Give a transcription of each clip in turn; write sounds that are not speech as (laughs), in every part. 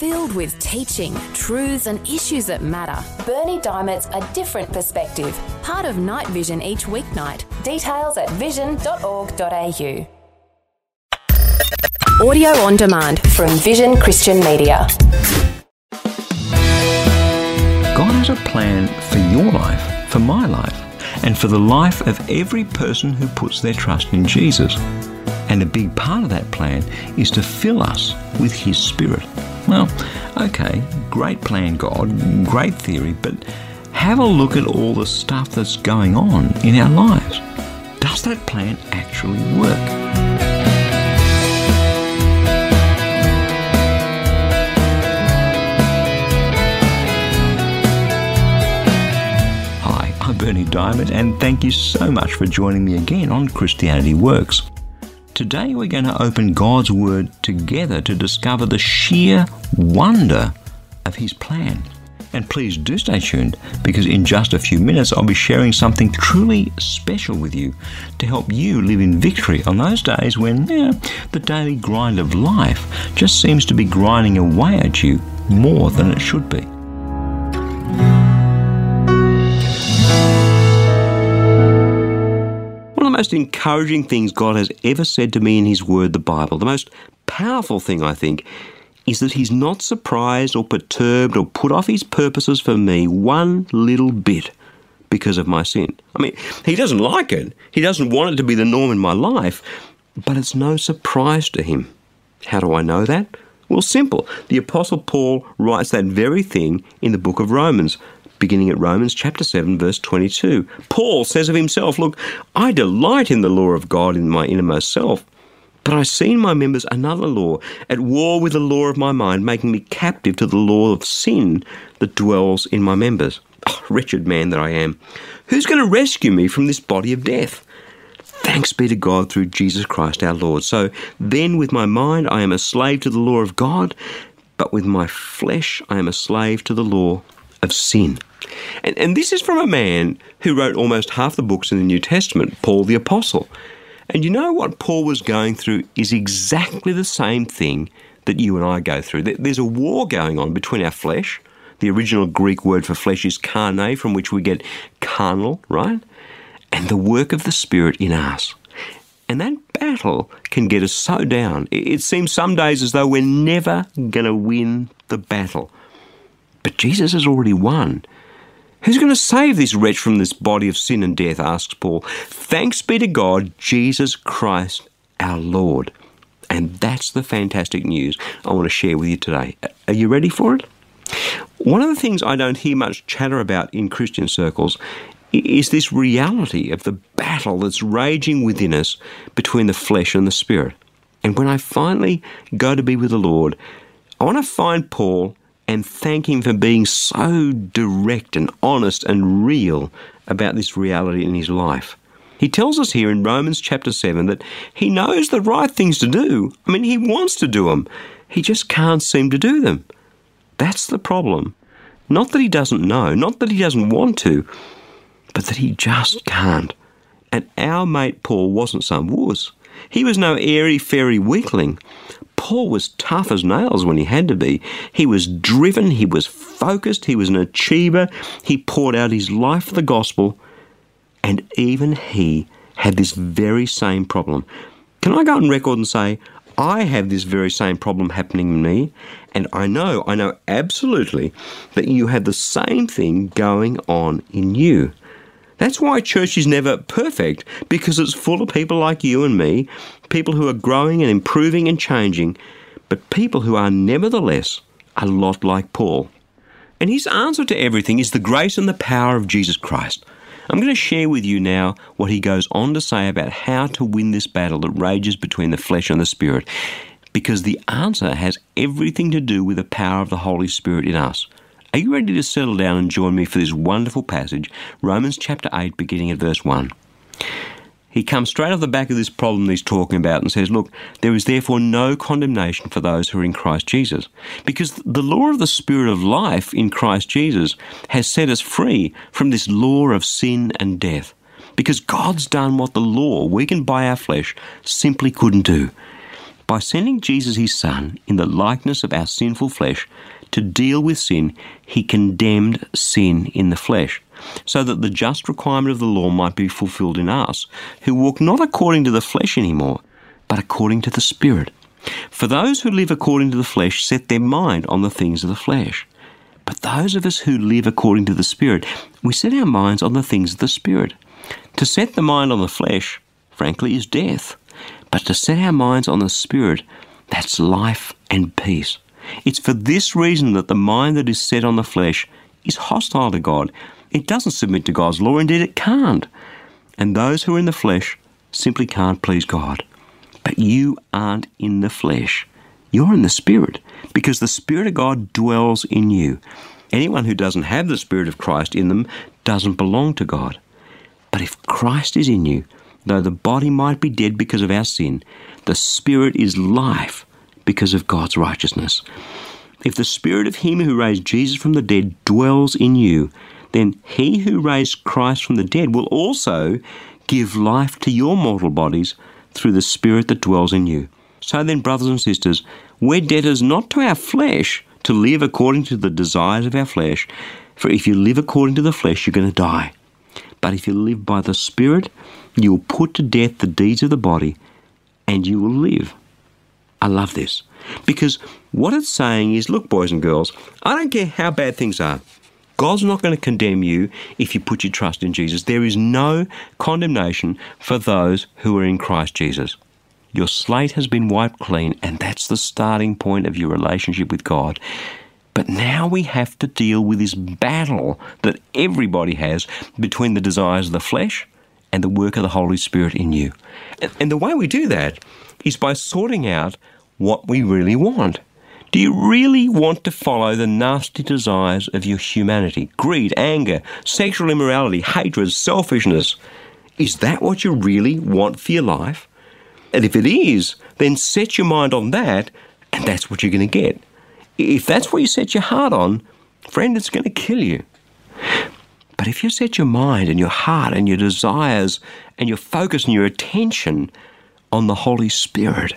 Filled with teaching, truths, and issues that matter, Berni Dymet's A Different Perspective, part of Night Vision each weeknight. Details at vision.org.au. Audio on demand from Vision Christian Media. God has a plan for your life, for my life, and for the life of every person who puts their trust in Jesus. And a big part of that plan is to fill us with His Spirit. Well, okay, great plan, God, great theory, but have a look at all the stuff that's going on in our lives. Does that plan actually work? Hi, I'm Berni Dymet, and thank you so much for joining me again on Christianity Works. Today we're going to open God's Word together to discover the sheer wonder of His plan. And please do stay tuned because in just a few minutes I'll be sharing something truly special with you to help you live in victory on those days when yeah, the daily grind of life just seems to be grinding away at you more than it should be. Most encouraging things God has ever said to me in His Word, the Bible, the most powerful thing I think, is that He's not surprised or perturbed or put off His purposes for me one little bit because of my sin. I mean, He doesn't like it, He doesn't want it to be the norm in my life, but it's no surprise to Him. How do I know that? Well, simple. The Apostle Paul writes that very thing in the book of Romans beginning at Romans chapter 7 verse 22. Paul says of himself, look, I delight in the law of God in my innermost self, but I see in my members another law, at war with the law of my mind, making me captive to the law of sin that dwells in my members. Oh, wretched man that I am. Who's going to rescue me from this body of death? Thanks be to God through Jesus Christ our Lord. So then, with my mind, I am a slave to the law of God, but with my flesh, I am a slave to the law of sin. And, and this is from a man who wrote almost half the books in the New Testament, Paul the Apostle. And you know what Paul was going through is exactly the same thing that you and I go through. There's a war going on between our flesh. The original Greek word for flesh is carne, from which we get carnal, right? And the work of the Spirit in us. And that battle can get us so down. It seems some days as though we're never going to win the battle. But Jesus has already won. Who's going to save this wretch from this body of sin and death? asks Paul. Thanks be to God, Jesus Christ our Lord. And that's the fantastic news I want to share with you today. Are you ready for it? One of the things I don't hear much chatter about in Christian circles is this reality of the battle that's raging within us between the flesh and the spirit. And when I finally go to be with the Lord, I want to find Paul and thank him for being so direct and honest and real about this reality in his life. He tells us here in Romans chapter 7 that he knows the right things to do. I mean, he wants to do them. He just can't seem to do them. That's the problem. Not that he doesn't know, not that he doesn't want to, but that he just can't. And our mate Paul wasn't some wuss. He was no airy fairy weakling. Paul was tough as nails when he had to be. He was driven, he was focused, he was an achiever, he poured out his life for the gospel, and even he had this very same problem. Can I go on record and say, I have this very same problem happening in me, and I know, I know absolutely that you have the same thing going on in you. That's why church is never perfect, because it's full of people like you and me, people who are growing and improving and changing, but people who are nevertheless a lot like Paul. And his answer to everything is the grace and the power of Jesus Christ. I'm going to share with you now what he goes on to say about how to win this battle that rages between the flesh and the spirit, because the answer has everything to do with the power of the Holy Spirit in us. Are you ready to settle down and join me for this wonderful passage, Romans chapter 8, beginning at verse 1? He comes straight off the back of this problem he's talking about and says, Look, there is therefore no condemnation for those who are in Christ Jesus. Because the law of the Spirit of life in Christ Jesus has set us free from this law of sin and death. Because God's done what the law, weakened by our flesh, simply couldn't do. By sending Jesus, his Son, in the likeness of our sinful flesh to deal with sin, he condemned sin in the flesh, so that the just requirement of the law might be fulfilled in us, who walk not according to the flesh anymore, but according to the Spirit. For those who live according to the flesh set their mind on the things of the flesh. But those of us who live according to the Spirit, we set our minds on the things of the Spirit. To set the mind on the flesh, frankly, is death. But to set our minds on the Spirit, that's life and peace. It's for this reason that the mind that is set on the flesh is hostile to God. It doesn't submit to God's law, indeed, it can't. And those who are in the flesh simply can't please God. But you aren't in the flesh. You're in the Spirit because the Spirit of God dwells in you. Anyone who doesn't have the Spirit of Christ in them doesn't belong to God. But if Christ is in you, though the body might be dead because of our sin, the Spirit is life because of God's righteousness. If the Spirit of Him who raised Jesus from the dead dwells in you, then He who raised Christ from the dead will also give life to your mortal bodies through the Spirit that dwells in you. So then, brothers and sisters, we're debtors not to our flesh to live according to the desires of our flesh, for if you live according to the flesh, you're going to die. But if you live by the Spirit, you will put to death the deeds of the body, and you will live. I love this. Because what it's saying is look, boys and girls, I don't care how bad things are. God's not going to condemn you if you put your trust in Jesus. There is no condemnation for those who are in Christ Jesus. Your slate has been wiped clean, and that's the starting point of your relationship with God. But now we have to deal with this battle that everybody has between the desires of the flesh and the work of the Holy Spirit in you. And the way we do that is by sorting out what we really want. Do you really want to follow the nasty desires of your humanity? Greed, anger, sexual immorality, hatred, selfishness. Is that what you really want for your life? And if it is, then set your mind on that, and that's what you're going to get. If that's what you set your heart on, friend, it's going to kill you. But if you set your mind and your heart and your desires and your focus and your attention on the Holy Spirit,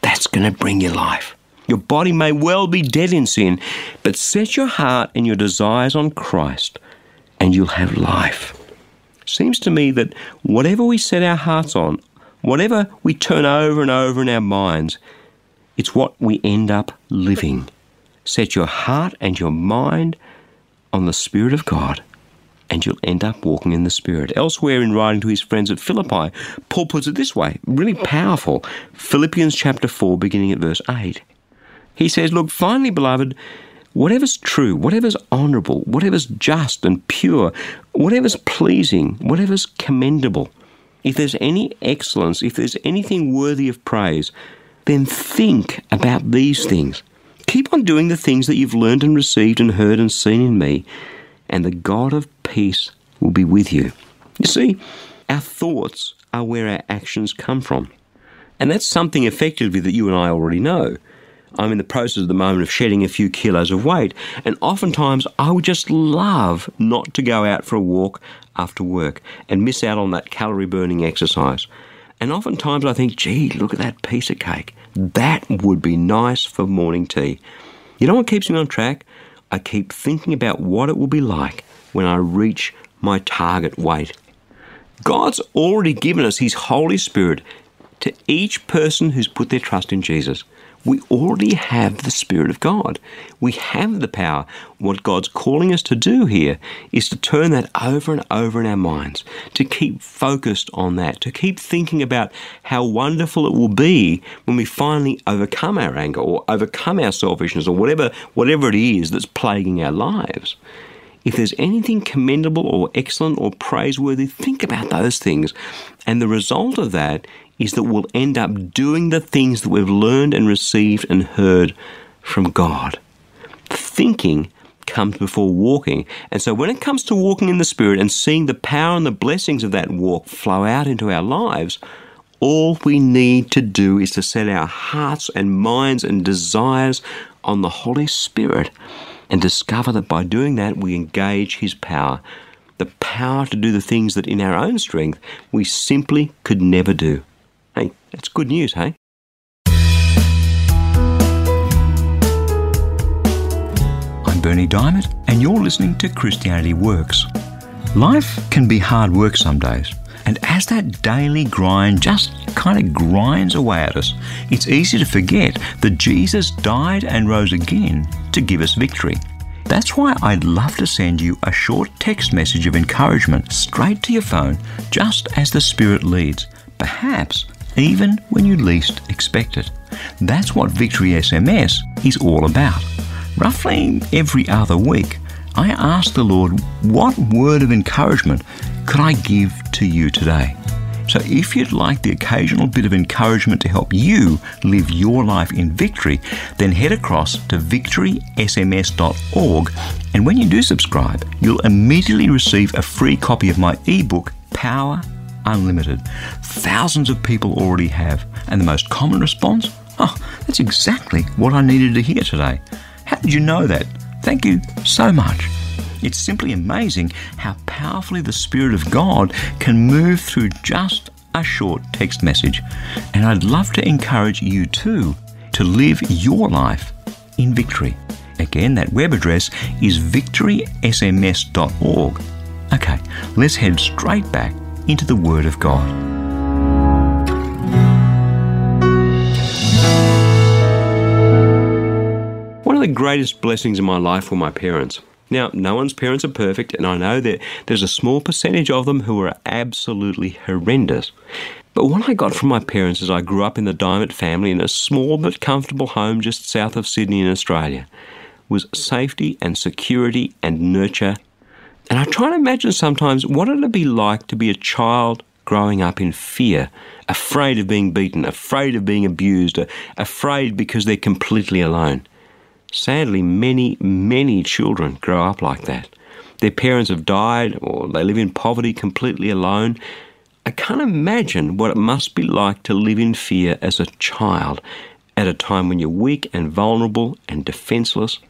that's going to bring you life. Your body may well be dead in sin, but set your heart and your desires on Christ, and you'll have life. Seems to me that whatever we set our hearts on, whatever we turn over and over in our minds, it's what we end up living. Set your heart and your mind on the Spirit of God, and you'll end up walking in the Spirit. Elsewhere in writing to his friends at Philippi, Paul puts it this way really powerful. Philippians chapter 4, beginning at verse 8. He says, Look, finally, beloved, whatever's true, whatever's honourable, whatever's just and pure, whatever's pleasing, whatever's commendable, if there's any excellence, if there's anything worthy of praise, then think about these things. Keep on doing the things that you've learned and received and heard and seen in me, and the God of peace will be with you. You see, our thoughts are where our actions come from. And that's something effectively that you and I already know. I'm in the process at the moment of shedding a few kilos of weight, and oftentimes I would just love not to go out for a walk after work and miss out on that calorie burning exercise. And oftentimes I think, gee, look at that piece of cake. That would be nice for morning tea. You know what keeps me on track? I keep thinking about what it will be like when I reach my target weight. God's already given us His Holy Spirit to each person who's put their trust in Jesus we already have the Spirit of God. We have the power. What God's calling us to do here is to turn that over and over in our minds, to keep focused on that, to keep thinking about how wonderful it will be when we finally overcome our anger or overcome our selfishness or whatever, whatever it is that's plaguing our lives. If there's anything commendable or excellent or praiseworthy, think about those things. And the result of that is that we'll end up doing the things that we've learned and received and heard from God. Thinking comes before walking. And so when it comes to walking in the Spirit and seeing the power and the blessings of that walk flow out into our lives, all we need to do is to set our hearts and minds and desires on the Holy Spirit and discover that by doing that we engage His power. The power to do the things that in our own strength we simply could never do. That's good news, hey? I'm Berni Dymet, and you're listening to Christianity Works. Life can be hard work some days, and as that daily grind just kind of grinds away at us, it's easy to forget that Jesus died and rose again to give us victory. That's why I'd love to send you a short text message of encouragement straight to your phone just as the Spirit leads, perhaps even when you least expect it. That's what Victory SMS is all about. Roughly every other week, I ask the Lord, what word of encouragement could I give to you today? So if you'd like the occasional bit of encouragement to help you live your life in victory, then head across to victorysms.org and when you do subscribe, you'll immediately receive a free copy of my ebook, Power Unlimited. Thousands of people already have, and the most common response? Oh, that's exactly what I needed to hear today. How did you know that? Thank you so much. It's simply amazing how powerfully the Spirit of God can move through just a short text message. And I'd love to encourage you too to live your life in victory. Again, that web address is victorysms.org. Okay, let's head straight back into the Word of God. One of the greatest blessings in my life were my parents. Now, no one's parents are perfect, and I know that there's a small percentage of them who are absolutely horrendous. But what I got from my parents as I grew up in the Dymet family in a small but comfortable home just south of Sydney in Australia was safety and security and nurture. And I try to imagine sometimes what it'd be like to be a child growing up in fear, afraid of being beaten, afraid of being abused, uh, afraid because they're completely alone. Sadly, many, many children grow up like that. Their parents have died or they live in poverty completely alone. I can't imagine what it must be like to live in fear as a child at a time when you're weak and vulnerable and defenseless.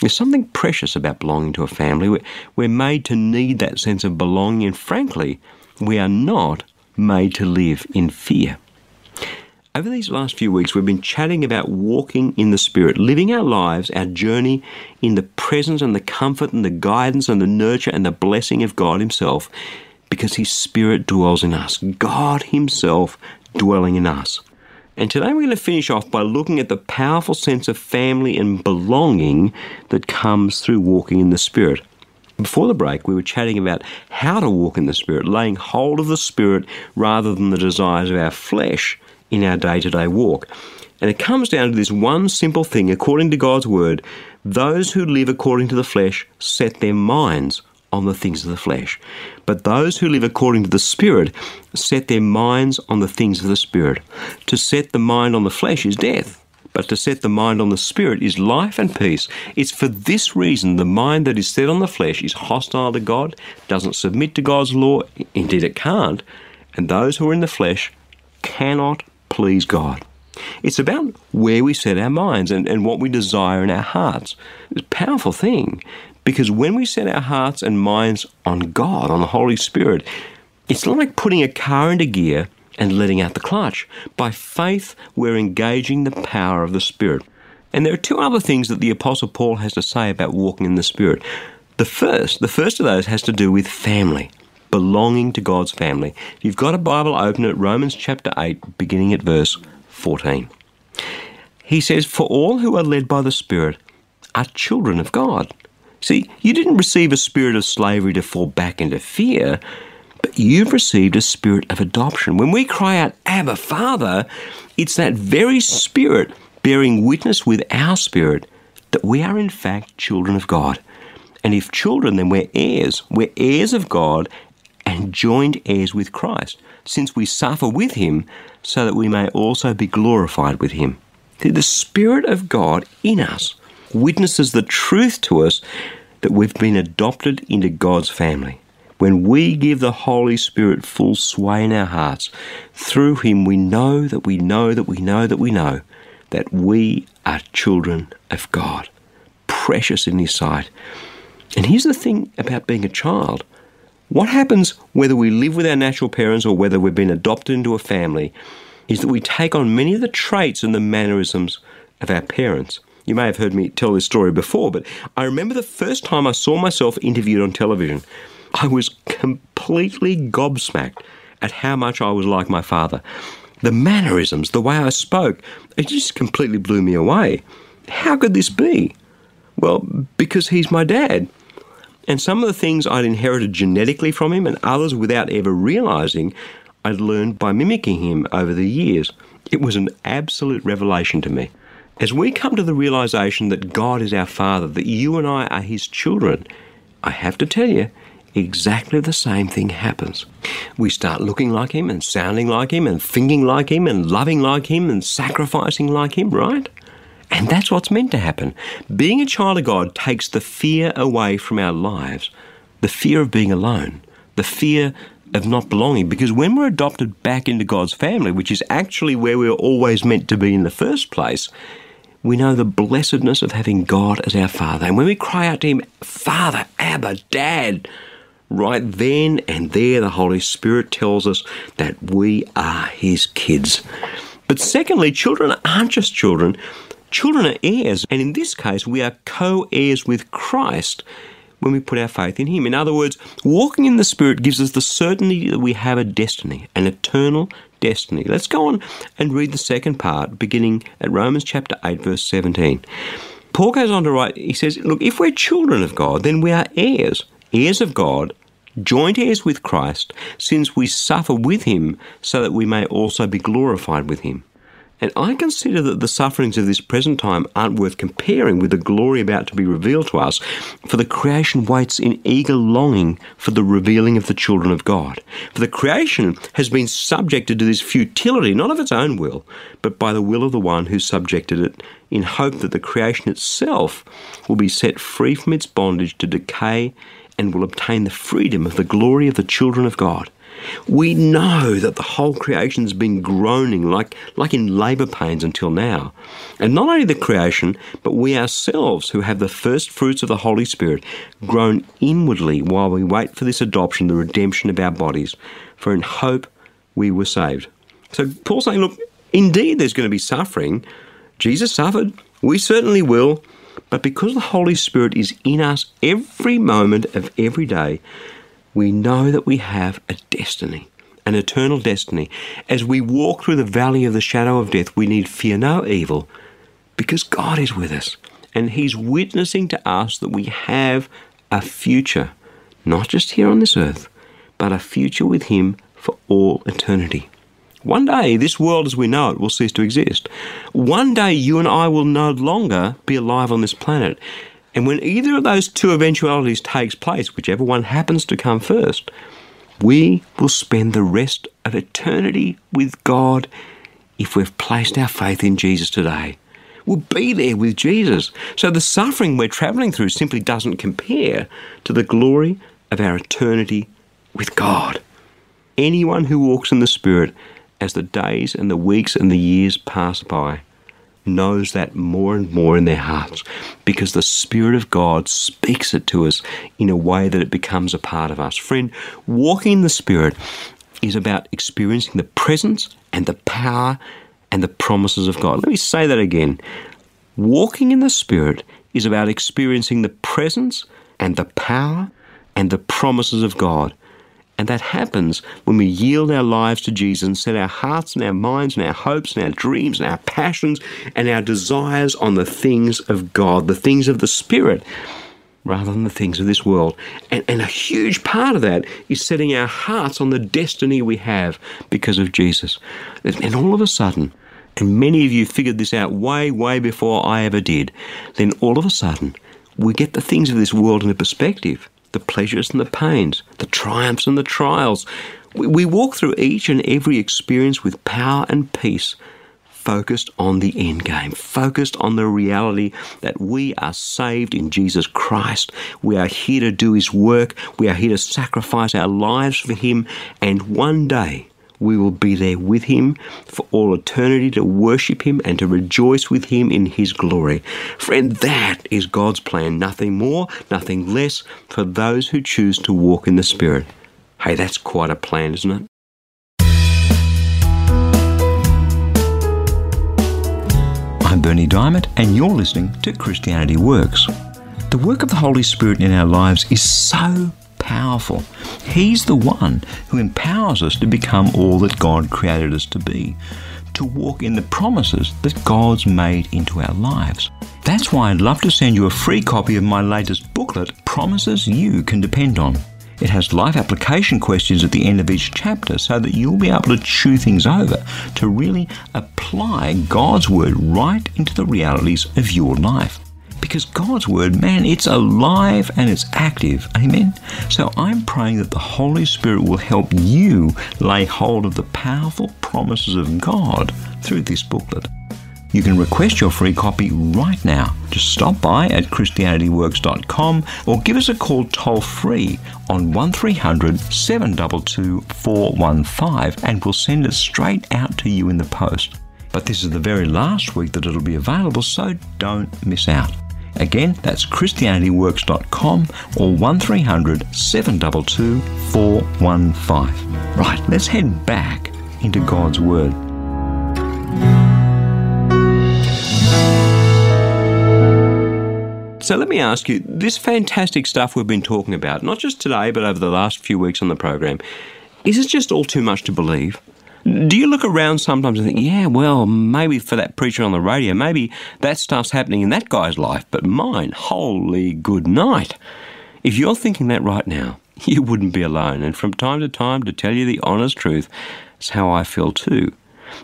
There's something precious about belonging to a family. We're, made to need that sense of belonging, and frankly, we are not made to live in fear. Over these last few weeks, we've been chatting about walking in the Spirit, living our lives, our journey in the presence and the comfort and the guidance and the nurture and the blessing of God Himself, because His Spirit dwells in us. God Himself dwelling in us. And today we're going to finish off by looking at the powerful sense of family and belonging that comes through walking in the Spirit. Before the break, we were chatting about how to walk in the Spirit, laying hold of the Spirit rather than the desires of our flesh in our day to day walk. And it comes down to this one simple thing according to God's word those who live according to the flesh set their minds on the things of the flesh. But those who live according to the Spirit set their minds on the things of the Spirit. To set the mind on the flesh is death. But to set the mind on the Spirit is life and peace. It's for this reason the mind that is set on the flesh is hostile to God, doesn't submit to God's law, indeed it can't, and those who are in the flesh cannot please God. It's about where we set our minds and, and what we desire in our hearts. It's a powerful thing because when we set our hearts and minds on God, on the Holy Spirit, it's like putting a car into gear and letting out the clutch. By faith, we're engaging the power of the Spirit. And there are two other things that the Apostle Paul has to say about walking in the Spirit. The first, the first of those has to do with family belonging to God's family. If you've got a Bible, open at Romans chapter 8, beginning at verse 14. He says, For all who are led by the Spirit are children of God. See, you didn't receive a spirit of slavery to fall back into fear, but you've received a spirit of adoption. When we cry out, Abba, Father, it's that very spirit bearing witness with our spirit that we are in fact children of God. And if children, then we're heirs. We're heirs of God and joined heirs with Christ, since we suffer with him, so that we may also be glorified with him. The Spirit of God in us witnesses the truth to us that we've been adopted into God's family. When we give the Holy Spirit full sway in our hearts, through Him we know that we know that we know that we know that we are children of God, precious in His sight. And here's the thing about being a child what happens whether we live with our natural parents or whether we've been adopted into a family is that we take on many of the traits and the mannerisms of our parents. You may have heard me tell this story before, but I remember the first time I saw myself interviewed on television. I was completely gobsmacked at how much I was like my father. The mannerisms, the way I spoke, it just completely blew me away. How could this be? Well, because he's my dad. And some of the things I'd inherited genetically from him, and others without ever realizing, I'd learned by mimicking him over the years. It was an absolute revelation to me. As we come to the realization that God is our Father, that you and I are His children, I have to tell you, exactly the same thing happens. We start looking like Him and sounding like Him and thinking like Him and loving like Him and sacrificing like Him, right? And that's what's meant to happen. Being a child of God takes the fear away from our lives the fear of being alone, the fear of not belonging. Because when we're adopted back into God's family, which is actually where we're always meant to be in the first place, we know the blessedness of having God as our Father. And when we cry out to Him, Father, Abba, Dad, right then and there, the Holy Spirit tells us that we are His kids. But secondly, children aren't just children, children are heirs. And in this case, we are co heirs with Christ when we put our faith in Him. In other words, walking in the Spirit gives us the certainty that we have a destiny, an eternal destiny. Let's go on and read the second part, beginning at Romans chapter 8, verse 17. Paul goes on to write, he says, Look, if we're children of God, then we are heirs, heirs of God, joint heirs with Christ, since we suffer with him, so that we may also be glorified with him. And I consider that the sufferings of this present time aren't worth comparing with the glory about to be revealed to us, for the creation waits in eager longing for the revealing of the children of God. For the creation has been subjected to this futility, not of its own will, but by the will of the one who subjected it, in hope that the creation itself will be set free from its bondage to decay and will obtain the freedom of the glory of the children of God. We know that the whole creation's been groaning like, like in labour pains until now. And not only the creation, but we ourselves who have the first fruits of the Holy Spirit groan inwardly while we wait for this adoption, the redemption of our bodies. For in hope we were saved. So Paul's saying, look, indeed there's going to be suffering. Jesus suffered. We certainly will. But because the Holy Spirit is in us every moment of every day, we know that we have a destiny, an eternal destiny. As we walk through the valley of the shadow of death, we need fear no evil because God is with us and He's witnessing to us that we have a future, not just here on this earth, but a future with Him for all eternity. One day, this world as we know it will cease to exist. One day, you and I will no longer be alive on this planet. And when either of those two eventualities takes place, whichever one happens to come first, we will spend the rest of eternity with God if we've placed our faith in Jesus today. We'll be there with Jesus. So the suffering we're travelling through simply doesn't compare to the glory of our eternity with God. Anyone who walks in the Spirit as the days and the weeks and the years pass by knows that more and more in their hearts because the Spirit of God speaks it to us in a way that it becomes a part of us. Friend, walking in the Spirit is about experiencing the presence and the power and the promises of God. Let me say that again. Walking in the Spirit is about experiencing the presence and the power and the promises of God. And that happens when we yield our lives to Jesus and set our hearts and our minds and our hopes and our dreams and our passions and our desires on the things of God, the things of the Spirit, rather than the things of this world. And, and a huge part of that is setting our hearts on the destiny we have because of Jesus. And all of a sudden, and many of you figured this out way, way before I ever did, then all of a sudden, we get the things of this world in a perspective the pleasures and the pains, the triumphs and the trials. We, we walk through each and every experience with power and peace, focused on the end game, focused on the reality that we are saved in Jesus Christ. We are here to do His work, we are here to sacrifice our lives for Him, and one day we will be there with him for all eternity to worship him and to rejoice with him in his glory. Friend, that is God's plan. Nothing more, nothing less for those who choose to walk in the Spirit. Hey, that's quite a plan, isn't it? I'm Berni Dymet, and you're listening to Christianity Works. The work of the Holy Spirit in our lives is so powerful. He's the one who empowers us to become all that God created us to be, to walk in the promises that God's made into our lives. That's why I'd love to send you a free copy of my latest booklet, Promises You Can Depend On. It has life application questions at the end of each chapter so that you'll be able to chew things over to really apply God's Word right into the realities of your life. Because God's Word, man, it's alive and it's active. Amen? So I'm praying that the Holy Spirit will help you lay hold of the powerful promises of God through this booklet. You can request your free copy right now. Just stop by at ChristianityWorks.com or give us a call toll free on 1300 722 415 and we'll send it straight out to you in the post. But this is the very last week that it'll be available, so don't miss out. Again, that's ChristianityWorks.com or 1300 722 415. Right, let's head back into God's Word. So let me ask you this fantastic stuff we've been talking about, not just today, but over the last few weeks on the program, is it just all too much to believe? Do you look around sometimes and think, yeah, well, maybe for that preacher on the radio, maybe that stuff's happening in that guy's life, but mine, holy good night. If you're thinking that right now, (laughs) you wouldn't be alone. And from time to time, to tell you the honest truth, it's how I feel too.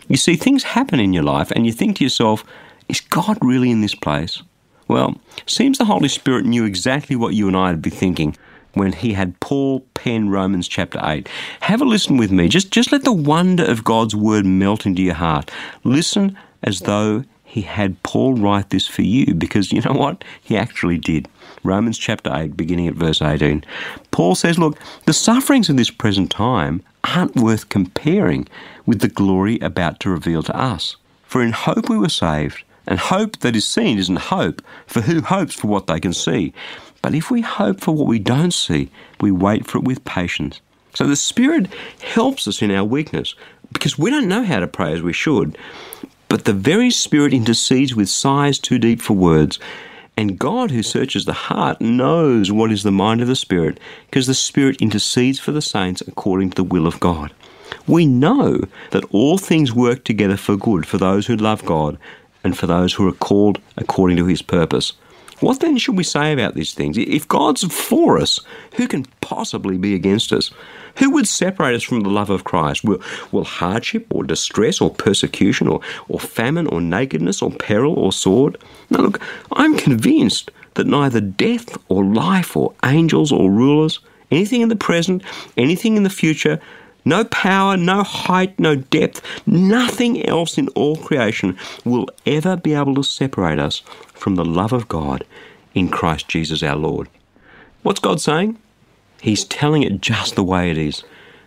You see, things happen in your life, and you think to yourself, is God really in this place? Well, seems the Holy Spirit knew exactly what you and I would be thinking when he had Paul pen Romans chapter 8. Have a listen with me. Just, just let the wonder of God's word melt into your heart. Listen as though he had Paul write this for you because you know what? He actually did. Romans chapter 8, beginning at verse 18. Paul says, Look, the sufferings of this present time aren't worth comparing with the glory about to reveal to us. For in hope we were saved. And hope that is seen isn't hope, for who hopes for what they can see? But if we hope for what we don't see, we wait for it with patience. So the Spirit helps us in our weakness because we don't know how to pray as we should. But the very Spirit intercedes with sighs too deep for words. And God, who searches the heart, knows what is the mind of the Spirit because the Spirit intercedes for the saints according to the will of God. We know that all things work together for good for those who love God and for those who are called according to his purpose. What then should we say about these things? If God's for us, who can possibly be against us? Who would separate us from the love of Christ? Will, will hardship or distress or persecution or, or famine or nakedness or peril or sword? No, look, I'm convinced that neither death or life or angels or rulers, anything in the present, anything in the future, no power, no height, no depth, nothing else in all creation will ever be able to separate us from the love of God in Christ Jesus our Lord. What's God saying? He's telling it just the way it is.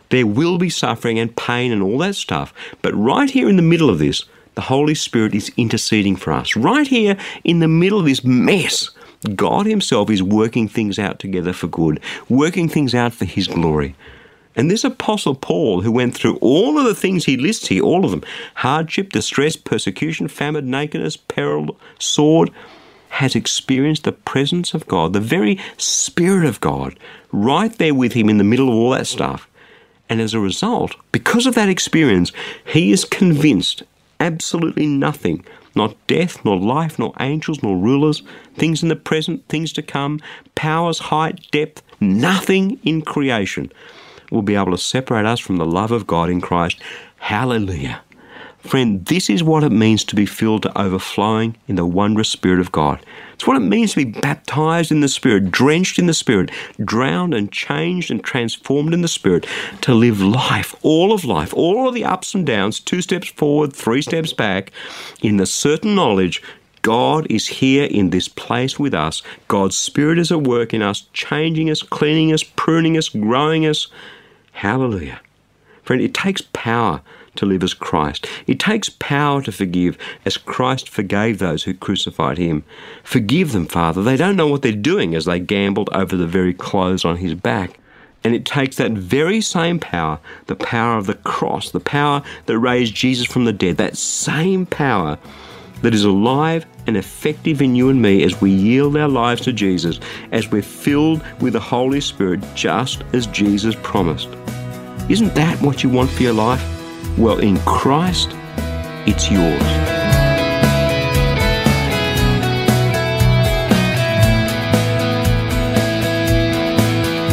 There will be suffering and pain and all that stuff, but right here in the middle of this, the Holy Spirit is interceding for us. Right here in the middle of this mess, God Himself is working things out together for good, working things out for His glory. And this Apostle Paul, who went through all of the things he lists here, all of them hardship, distress, persecution, famine, nakedness, peril, sword has experienced the presence of God, the very Spirit of God, right there with him in the middle of all that stuff. And as a result, because of that experience, he is convinced absolutely nothing, not death, nor life, nor angels, nor rulers, things in the present, things to come, powers, height, depth, nothing in creation will be able to separate us from the love of God in Christ. Hallelujah. Friend, this is what it means to be filled to overflowing in the wondrous Spirit of God. It's what it means to be baptized in the Spirit, drenched in the Spirit, drowned and changed and transformed in the Spirit, to live life, all of life, all of the ups and downs, two steps forward, three steps back, in the certain knowledge God is here in this place with us. God's Spirit is at work in us, changing us, cleaning us, pruning us, growing us. Hallelujah. Friend, it takes power to live as Christ. It takes power to forgive as Christ forgave those who crucified him. Forgive them, Father. They don't know what they're doing as they gambled over the very clothes on his back. And it takes that very same power, the power of the cross, the power that raised Jesus from the dead, that same power that is alive and effective in you and me as we yield our lives to Jesus, as we're filled with the Holy Spirit, just as Jesus promised. Isn't that what you want for your life? Well, in Christ, it's yours.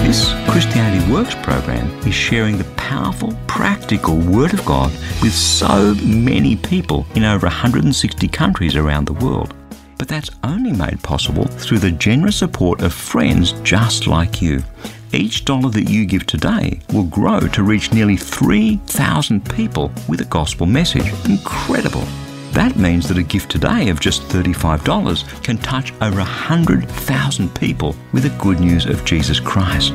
This Christianity Works program is sharing the powerful, practical Word of God with so many people in over 160 countries around the world. But that's only made possible through the generous support of friends just like you. Each dollar that you give today will grow to reach nearly 3,000 people with a gospel message. Incredible! That means that a gift today of just $35 can touch over 100,000 people with the good news of Jesus Christ.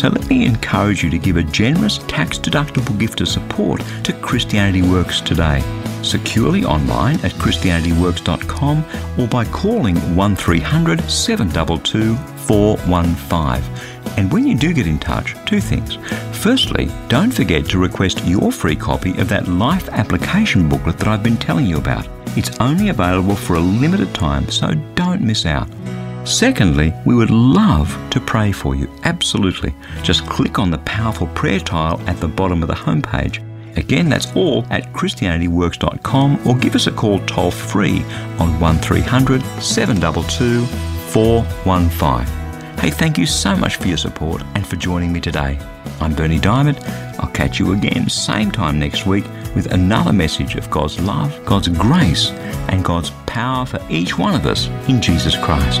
So let me encourage you to give a generous tax deductible gift of support to Christianity Works today. Securely online at ChristianityWorks.com or by calling 1300 722 415. And when you do get in touch, two things. Firstly, don't forget to request your free copy of that life application booklet that I've been telling you about. It's only available for a limited time, so don't miss out. Secondly, we would love to pray for you. Absolutely. Just click on the powerful prayer tile at the bottom of the homepage. Again, that's all at ChristianityWorks.com or give us a call toll free on 1300 722 415. Hey, thank you so much for your support and for joining me today. I'm Berni Dymet. I'll catch you again same time next week with another message of God's love, God's grace, and God's power for each one of us in Jesus Christ.